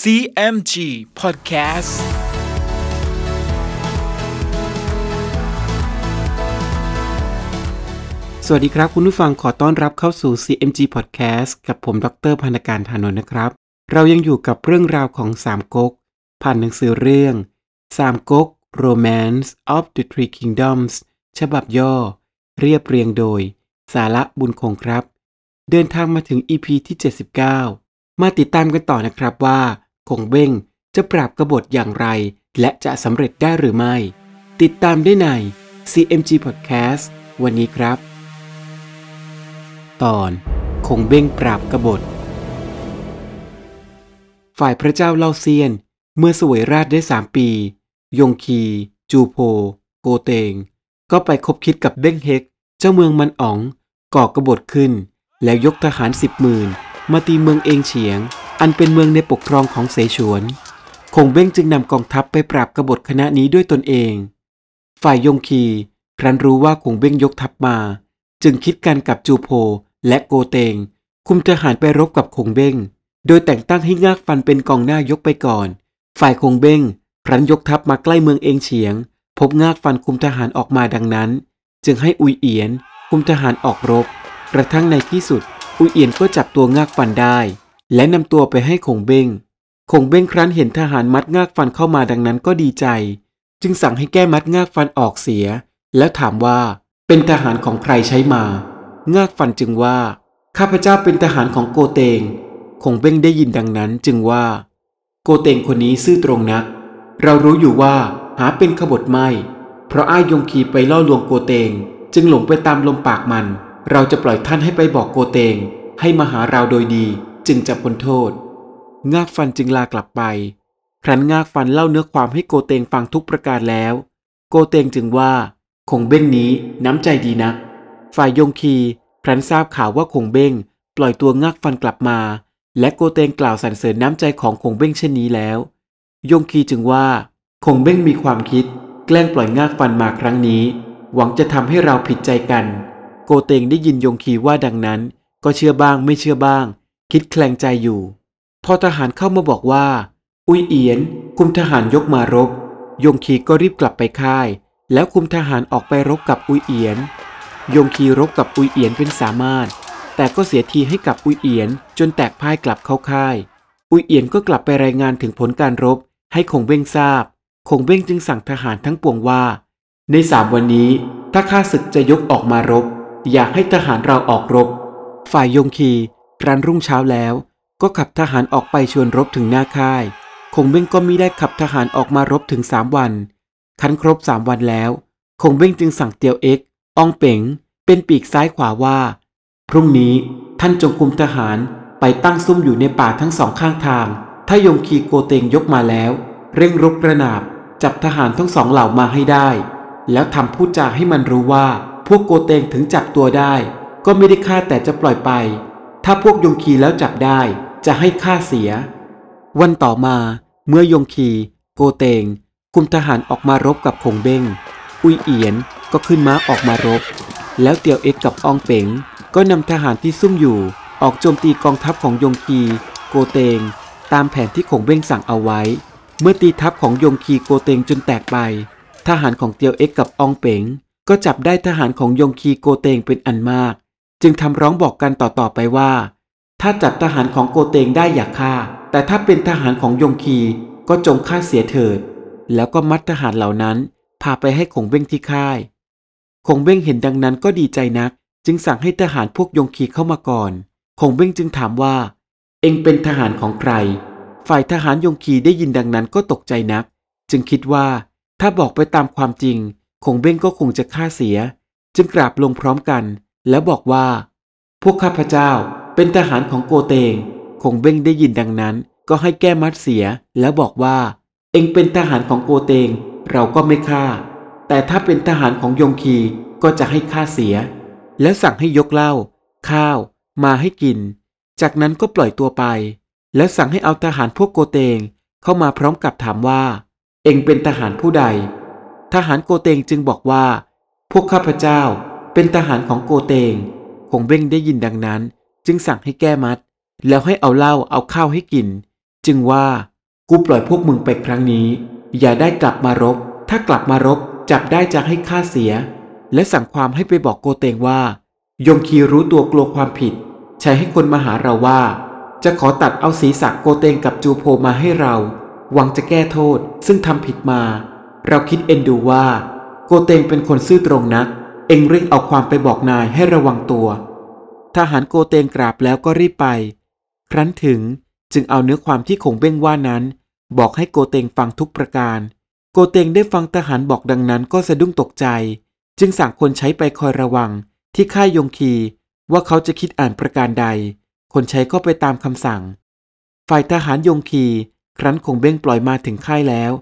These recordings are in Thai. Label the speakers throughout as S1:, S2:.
S1: CMG Podcast
S2: สวัสดีครับ คุณผู้ฟังขอต้อนรับเข้าสู่ CMG Podcast กับผมดรพานการธานนท์นะครับ เรายังอยู่กับเรื่องราวของสามก๊กผ่านหนังสือเรื่องสามก๊ก Romance of the Three Kingdoms ฉบับย่อ เรียบเรียงโดย สาระบุญคงครับ เดินทางมาถึง EP ที่ 79 มาติดตามกันต่อนะครับว่า คงเบ้งจะปราบกบฏอย่างไร และจะสำเร็จได้หรือไม่ ติดตามได้ใน CMG Podcast วันนี้ครับ ตอนคงเบ้งปราบกบฏ ฝ่ายพระเจ้าเล่าเซียน เมื่อสวยราชได้สามปี ยงคี จูโพ โกเตง ก็ไปคบคิดกับเบ้งเฮก เจ้าเมืองมันอ๋อง ก่อกบฏขึ้น แล้วยกทหารสิบหมื่นมาตีเมืองเองเฉียง อันเป็นเมืองในปกครองของเสฉวน คงเบ้งจึงนำกองทัพไปปราบกบฏคณะนี้ด้วยตนเอง ฝ่ายยงคีครั้นรู้ว่าคงเบ้งยกทัพมา จึงคิดกันกับจูโพและโกเตง คุมทหารไปรบกับคงเบ้ง โดยแต่งตั้งให้งากฟันเป็นกองหน้ายกไปก่อน ฝ่ายคงเบ้งครั้นยกทัพมาใกล้เมืองเองเฉียง พบงากฟันคุมทหารออกมาดังนั้น จึงให้อุยเอียน คุมทหารออกรบ กระทั่งในที่สุด อุยเอียนก็จับตัวงากฟันได้ และนำตัวไปให้คงเบ้งคงเบ้งครั้นเห็นทหารมัดงากฟันเข้ามาดังนั้นก็ดีใจ จึงสั่งให้แก้มัดงากฟันออกเสีย แล้วถามว่าเป็นทหารของใครใช้มา งากฟันจึงว่า ข้าพเจ้าเป็นทหารของโกเตงคงเบ้งได้ยินดังนั้นจึงว่า โกเตงคนนี้ซื่อตรงนัก เรารู้อยู่ว่าหาเป็นขบฏไม่ เพราะอ้ายยงคีไปล่อลวงโกเตง จึงหลงไปตามลมปากมัน เราจะปล่อยท่านให้ไปบอกโกเตง ให้มาหาเราโดยดี จึงจะพ้นโทษ งากฟันจึงลากลับไป ครั้นงากฟันเล่าเนื้อความให้โกเตงฟังทุกประการแล้ว โกเตงจึงว่า คงเบ้งนี้น้ำใจดีนัก ฝ่ายยงคีครั้นทราบข่าวว่าคงเบ้ง ปล่อยตัวงากฟันกลับมา และโกเตงกล่าวสรรเสริญน้ำใจของคงเบ้งเช่นนี้แล้ว ยงคีจึงว่า คงเบ้งมีความคิด แกล้งปล่อยงากฟันมาครั้งนี้ หวังจะทำให้เราผิดใจกัน โกเตงได้ยินยงคีว่าดังนั้น ก็เชื่อบ้างไม่เชื่อบ้าง คิดแคลงใจอยู่ พอทหารเข้ามาบอกว่า อุยเอียน คุมทหารยกมารบ ยงคีก็รีบกลับไปค่าย แล้วคุมทหารออกไปรบกับอุยเอียน ยงคีรบกับอุยเอียนเป็นสามารถ แต่ก็เสียทีให้กับอุยเอียนจนแตกพ่ายกลับเข้าค่าย อุยเอียนก็กลับไปรายงานถึงผลการรบ ให้คงเบ้งทราบ คงเบ้งจึงสั่งทหารทั้งปวงว่า ในสามวันนี้ ถ้าข้าศึกจะยกออกมารบ อยากให้ทหารเราออกรบ ฝ่ายยงคี ครั้นรุ่งเช้าแล้ว ก็ขับทหารออกไปชวนรบถึงหน้าค่าย คงเบ้งก็มิได้ขับทหารออกมารบถึงสามวัน คันครบสามวันแล้ว คงเบ้งจึงสั่งเตียวเอ็กอองเป๋ง เป็นปีกซ้ายขวาว่า พรุ่งนี้ท่านจงคุมทหารไปตั้งซุ่มอยู่ในป่าทั้งสองข้างทาง ถ้ายงคีโกเตงยกมาแล้ว เร่งรบกระนาบ จับทหารทั้งสองเหล่ามาให้ได้ แล้วทำพูดจาให้มันรู้ว่า พวกโกเตงถึงจับตัวได้ ก็ไม่ได้ฆ่าแต่จะปล่อยไป ถ้าพวกยงคีแล้วจับได้จะให้ฆ่าเสีย วันต่อมาเมื่อยงคี โกเตง คุมทหารออกมารบกับคงเบ้ง อุยเอียนก็ขึ้นม้าออกมารบ แล้วเตียวเอ็กกับอองเป๋ง ก็นำทหารที่ซุ่มอยู่ ออกโจมตีกองทัพของยงคี โกเตง ตามแผนที่คงเบ้งสั่งเอาไว้ เมื่อตีทัพของยงคีโกเตงจนแตกไป ทหารของเตียวเอ็กกับอองเป๋ง ก็จับได้ทหารของยงคีโกเตงเป็นอันมาก จึงทำร้องบอกกันต่อๆไปว่า ถ้าจับทหารของโกเตงได้อย่าฆ่า แต่ถ้าเป็นทหารของยงคีก็จงฆ่าเสียเถิด แล้วก็มัดทหารเหล่านั้น พาไปให้คงเบ้งที่ค่ายคงเบ้งเห็นดังนั้นก็ดีใจนัก จึงสั่งให้ทหารพวกยงคีเข้ามาก่อนคงเบ้งจึงถามว่า เองเป็นทหารของใคร ฝ่ายทหารยงคีได้ยินดังนั้นก็ตกใจนัก จึงคิดว่าถ้าบอกไปตามความจริงคงเบ้งก็คงจะฆ่าเสีย จึงกราบลงพร้อมกัน แล้วบอกว่า พวกข้าพเจ้าเป็นทหารของโกเตง คงเบ้งได้ยินดังนั้น ก็ให้แก้มัดเสีย แล้วบอกว่า เองเป็นทหารของโกเตง เราก็ไม่ฆ่า แต่ถ้าเป็นทหารของยงคีก็จะให้ฆ่าเสีย แล้วสั่งให้ยกเหล้าข้าว มาให้กิน จากนั้นก็ปล่อยตัวไป แล้วสั่งให้เอาทหารพวกโกเตงเข้ามาพร้อมกับถามว่า เองเป็นทหารผู้ใด ทหารโกเตงจึงบอกว่า พวกข้าพเจ้า เป็นทหารของโกเตงคงเบ้งได้ยินดังนั้น จึงสั่งให้แก้มัด แล้วให้เอาเหล้าเอาข้าวให้กิน จึงว่ากูปล่อยพวกมึงไปครั้งนี้ อย่าได้กลับมารบ ถ้ากลับมารบจับได้จะให้ค่าเสีย และสั่งความให้ไปบอกโกเตงว่า ยงคีรู้ตัวกลัวความผิด ใช้ให้คนมาหาเราว่า จะขอตัดเอาศีรษะโกเตงกับจูโพมาให้เรา หวังจะแก้โทษซึ่งทำผิดมา เราคิดเอ็นดูว่า โกเตงเป็นคนซื่อตรงนัก องเร่งเอาความไปบอกนายให้ระวังตัว ทหารโกเตงกราบแล้วก็รีบไป ครั้นถึงจึงเอาเนื้อความที่คงเบ้งว่านั้น บอกให้โกเตงฟังทุกประการ โกเตงได้ฟังทหารบอกดังนั้นก็สะดุ้งตกใจ จึงสั่งคนใช้ไปคอยระวัง ที่ค่ายยงคีว่าเขาจะคิดอ่านประการใด คนใช้ก็ไปตามคำสั่ง ฝ่ายทหารยงคี ครั้นคงเบ้งปล่อยมาถึงค่ายแล้ว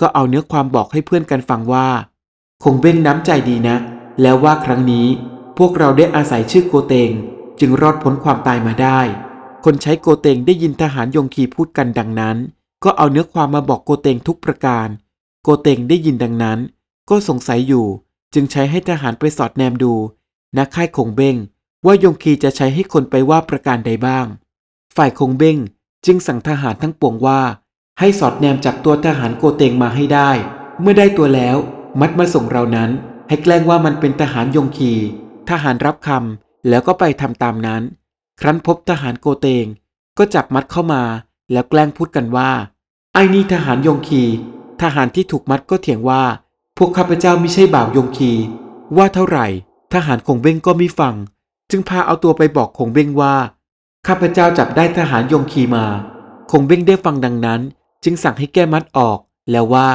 S2: ก็เอาเนื้อความบอกให้เพื่อนกันฟังว่า คงเบ้งน้ำใจดีนะ แล้วว่าครั้งนี้พวกเราได้อาศัยชื่อโกเตง จึงรอดพ้นความตายมาได้ คนใช้โกเตงได้ยินทหารยงคีพูดกันดังนั้น ก็เอาเนื้อความมาบอกโกเตงทุกประการ โกเตงได้ยินดังนั้น ก็สงสัยอยู่ จึงใช้ให้ทหารไปสอดแนมดูณค่ายคงเบ้งว่ายงคีจะใช้ให้คนไปว่าประการใดบ้าง ฝ่ายคงเบ้งจึงสั่งทหารทั้งปวงว่า ให้สอดแนมจับตัวทหารโกเตงมาให้ได้ เมื่อได้ตัวแล้ว มัดมาส่งเรานั้น ให้แกล้งว่ามันเป็นทหารยงคี ทหารรับคำแล้วก็ไปทำตามนั้น ครั้นพบทหารโกเตง ก็จับมัดเข้ามา แล้วแกล้งพูดกันว่า ไอ้นี่ทหารยงคี ทหารที่ถูกมัดก็เถียงว่า พวกข้าพเจ้าไม่ใช่บ่าวยงคี ว่าเท่าไหร่ ทหารคงเบ้งก็ไม่ฟัง จึงพาเอาตัวไปบอกคงเบ้งว่า ข้าพเจ้าจับได้ทหารยงคีมา คงเบ้งได้ฟังดังนั้น จึงสั่งให้แก้มัดออกแล้วว่า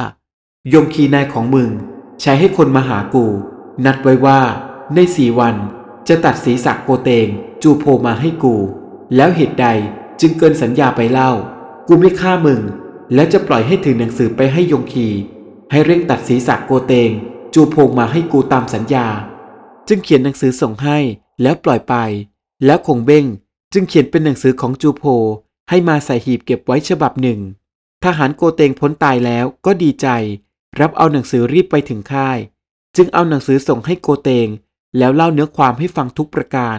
S2: ยงคีนายของมึง ใช้ให้คนมาหากู นัดไว้ว่า ในสี่วัน จะตัดศีรษะโกเตง จูโพมาให้กู แล้วเหตุใดจึงเกินสัญญาไปเล่า กูไม่ฆ่ามึง แล้วจะปล่อยให้ถือหนังสือไปให้ยงคี ให้เร่งตัดศีรษะโกเตง จูโพมาให้กูตามสัญญา จึงเขียนหนังสือส่งให้แล้วปล่อยไป แล้วคงเบ้ง จึงเขียนเป็นหนังสือของจูโพ ให้มาใส่หีบเก็บไว้ฉบับหนึ่ง ทหารโกเตงพ้นตายแล้วก็ดีใจ รับเอาหนังสือรีบไปถึงค่าย จึงเอาหนังสือส่งให้โกเตง แล้วเล่าเนื้อความให้ฟังทุกประการ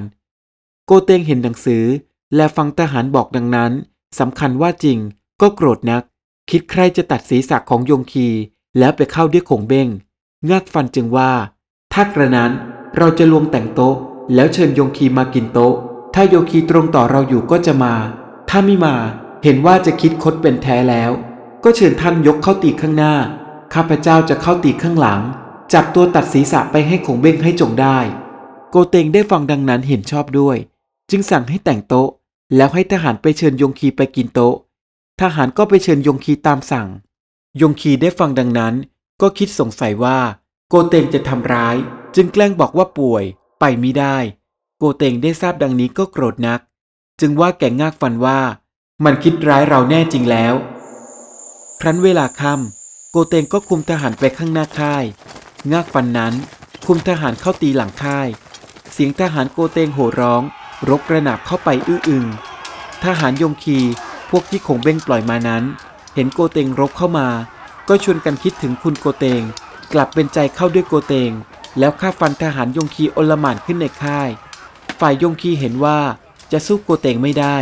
S2: โกเตงเห็นหนังสือ และฟังทหารบอกดังนั้นสำคัญว่าจริง ก็โกรธนัก คิดใครจะตัดศีรษะของยงคี แล้วไปเข้าด้วยคงเบ้งงากฟันจึงว่า ถ้ากระนั้นเราจะลวงแต่งโต๊ะ แล้วเชิญยงคีมากินโต๊ะ ถ้าโยคีตรงต่อเราอยู่ก็จะมา ถ้าไม่มาเห็นว่าจะคิดคดเป็นแท้แล้ว ก็เชิญท่านยกเข้าตีข้างหน้า ข้าพเจ้าจะเข้าตีข้างหลัง จับตัวตัดศีรษะไปให้คงเบ้งให้จงได้ โกเตงได้ฟังดังนั้นเห็นชอบด้วย จึงสั่งให้แต่งโต๊ะ แล้วให้ทหารไปเชิญยงคีไปกินโต๊ะ ทหารก็ไปเชิญยงคีตามสั่ง ยงคีได้ฟังดังนั้น ก็คิดสงสัยว่า โกเตงจะทำร้าย จึงแกล้งบอกว่าป่วย ไปไมิได้ โกเตงได้ทราบดังนี้ก็โกรธนัก จึงว่าแก่งากฟันว่า มันคิดร้ายเราแน่จริงแล้ว ครั้นเวลาค่ำ โกเตงก็คุมทหารไปข้างหน้าค่าย งากฟันนั้น คุมทหารเข้าตีหลังค่าย เสียงทหารโกเตงโห่ร้อง รบกระหนาบเข้าไปอื้ออึง ทหารยงคีพวกที่คงเบ้งปล่อยมานั้น เห็นโกเตงรบเข้ามา ก็ชวนกันคิดถึงคุณโกเตง กลับเป็นใจเข้าด้วยโกเตง แล้วฆ่าฟันทหารยงคีโอลหม่านขึ้นในค่าย ฝ่ายยงคีเห็นว่าจะสู้โกเตงไม่ได้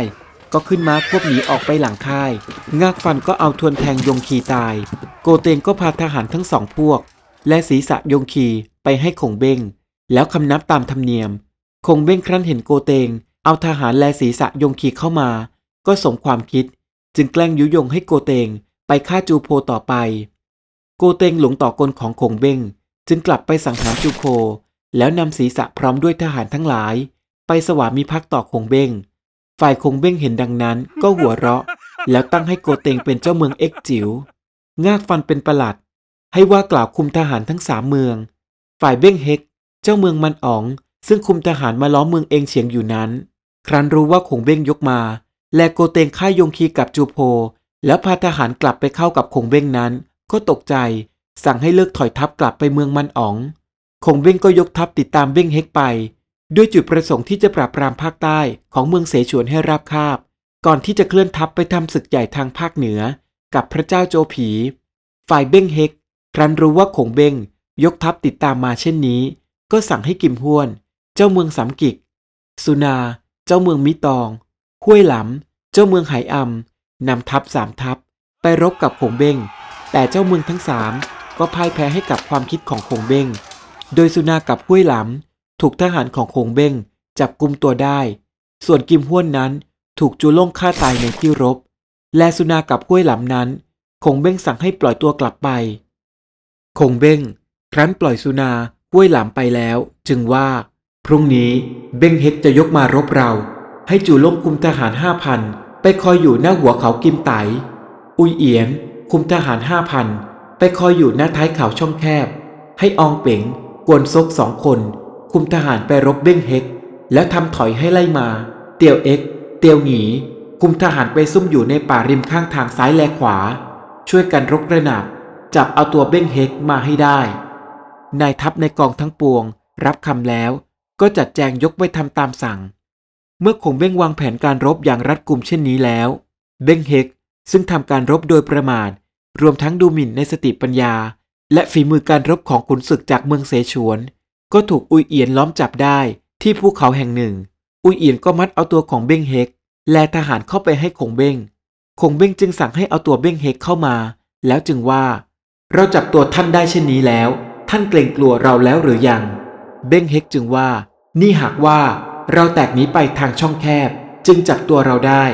S2: ก็ขึ้นม้าควบหนีออกไปหลังค่าย งากฟันก็เอาทวนแทงยงคีตาย โกเตงก็พาทหารทั้งสองพวก และศีรษะยงคีไปให้คงเบ้ง แล้วคำนับตามธรรมเนียม คงเบ้งครั้นเห็นโกเตง เอาทหารและศีรษะยงคีเข้ามา ก็สมความคิด จึงแกล้งยุยงให้โกเตงไปฆ่าจูโพต่อไป โกเตงหลงต่อกลของคงเบ้ง จึงกลับไปสังหารจูโพแล้วนำศีรษะพร้อมด้วยทหารทั้งหลาย ไปสวามิภักดิ์ต่อคงเบ้ง ฝ่ายคงเบ้งเห็นดังนั้นก็หัวเราะ แล้วตั้งให้โกเตงเป็นเจ้าเมืองเอ็กจิ๋วงากฟันเป็นประหลัด ให้ว่ากล่าวคุมทหารทั้งสามเมือง ฝ่ายเบ้งเฮก เจ้าเมืองมันอ๋อง ซึ่งคุมทหารมาล้อมเมืองเองเฉียงอยู่นั้น ครั้นรู้ว่าคงเบ้งยกมา และโกเตงฆ่ายงคีกับจูโพ แล้วพาทหารกลับไปเข้ากับคงเบ้งนั้น ก็ตกใจ สั่งให้เลิกถอยทัพกลับไปเมืองมันอ๋องคงเบ้งก็ยกทัพติดตามเบ้งเฮกไป ด้วยจุดประสงค์ที่จะปราบปรามภาคใต้ของเมืองเสฉวนให้ราบคาบ ก่อนที่จะเคลื่อนทัพไปทำศึกใหญ่ทางภาคเหนือ กับพระเจ้าโจผี ฝ่ายเบ้งเฮก ครั้นรู้ว่าคงเบ้งยกทัพติดตามมาเช่นนี้ ก็สั่งให้กิมห้วน เจ้าเมืองสำกิก สุนา เจ้าเมืองมิตอง ห้วยหลำ เจ้าเมืองไหอำนำทัพสามทัพ ไปรบกับคงเบ้ง แต่เจ้าเมืองทั้งสามก็พ่ายแพ้ให้กับความคิดของคงเบ้ง โดยสุนากับห้วยหลำ ถูกทหารของคงเบ้งจับกุมตัวได้ ส่วนกิมห้วนนั้นถูกจูล่งฆ่าตายในที่รบ และสุนากับห้วยหลำนั้น คงเบ้งสั่งให้ปล่อยตัวกลับไป คงเบ้งครั้นปล่อยสุนาห้วยหลำไปแล้ว จึงว่า พรุ่งนี้เบ้งเฮกจะยกมารบเรา ให้จูล่งคุมทหารห้าพันไปคอยอยู่หน้าหัวเขากิมไต อุยเอียนคุมทหารห้าพันไปคอยอยู่หน้าท้ายเขาช่องแคบ ให้อองเป๋งกวนซกสองคน คุมทหารไปรบเบ้งเฮก แล้วทำถอยให้ไล่มา เตียวเอ็ก เตียวหงีคุมทหารไปซุ่มอยู่ในป่าริมข้างทางซ้ายและขวา ช่วยกันรบกระหนับจับเอาตัวเบ้งเฮกมาให้ได้ นายทัพในกองทั้งปวง รับคำแล้วก็จัดแจงยกไปทำตามสั่ง เมื่อคงเบ้งวางแผนการรบอย่างรัดกุมเช่นนี้แล้ว เบ้งเฮกซึ่งทำการรบโดยประมาทรวมทั้งดูหมิ่นในสติปัญญา และฝีมือการรบของขุนศึกจากเมืองเสฉวน ก็ถูกอุยเอียนล้อมจับได้ที่ภูเขาแห่งหนึ่ง อุยเอียนก็มัดเอาตัวของเบ้งเฮก และทหารเข้าไปให้คงเบ้งคงเบ้งจึงสั่งให้เอาตัวเบ้งเฮกเข้ามา แล้วจึงว่า เราจับตัวท่านได้เช่นนี้แล้ว ท่านเกรงกลัวเราแล้วหรือยัง เบ้งเฮกจึงว่า นี่หากว่าเราแตกหนีไปทางช่องแคบ จึงจับตัวเราได้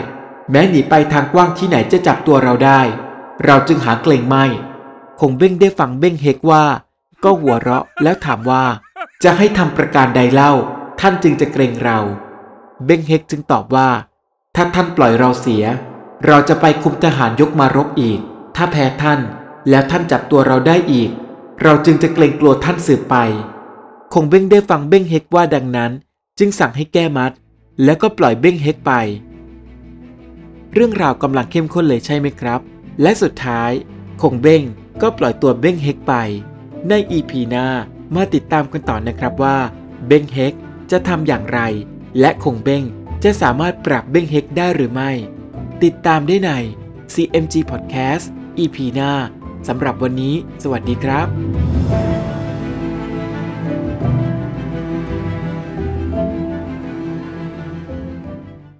S2: แม้หนีไปทางกว้างที่ไหนจะจับตัวเราได้ เราจึงหาเกรงไม่คงเบ้งได้ฟังเบ้งเฮกว่า ก็หัวเราะแล้วถามว่า จะให้ทำประการใดเล่า ท่านจึงจะเกรงเรา เบ้งเฮกจึงตอบว่า ถ้าท่านปล่อยเราเสีย เราจะไปคุมทหารยกมารบอีก ถ้าแพ้ท่าน แล้วท่านจับตัวเราได้อีก เราจึงจะเกรงกลัวท่านสืบไป คงเบ้งได้ฟังเบ้งเฮกว่าดังนั้น จึงสั่งให้แก้มัด แล้วก็ปล่อยเบ้งเฮกไป เรื่องราวกำลังเข้มข้นเลยใช่ไหมครับ และสุดท้ายคงเบ้งก็ปล่อยตัวเบ้งเฮกไป ในอีพีหน้า มาติดตามกันต่อนะครับว่าเบ้งเฮกจะทำอย่างไร และคงเบ้งจะสามารถปรับเบ้งเฮกได้หรือไม่ ติดตามได้ใน CMG Podcast EP หน้าสำหรับวันนี้ สวัสดีครับ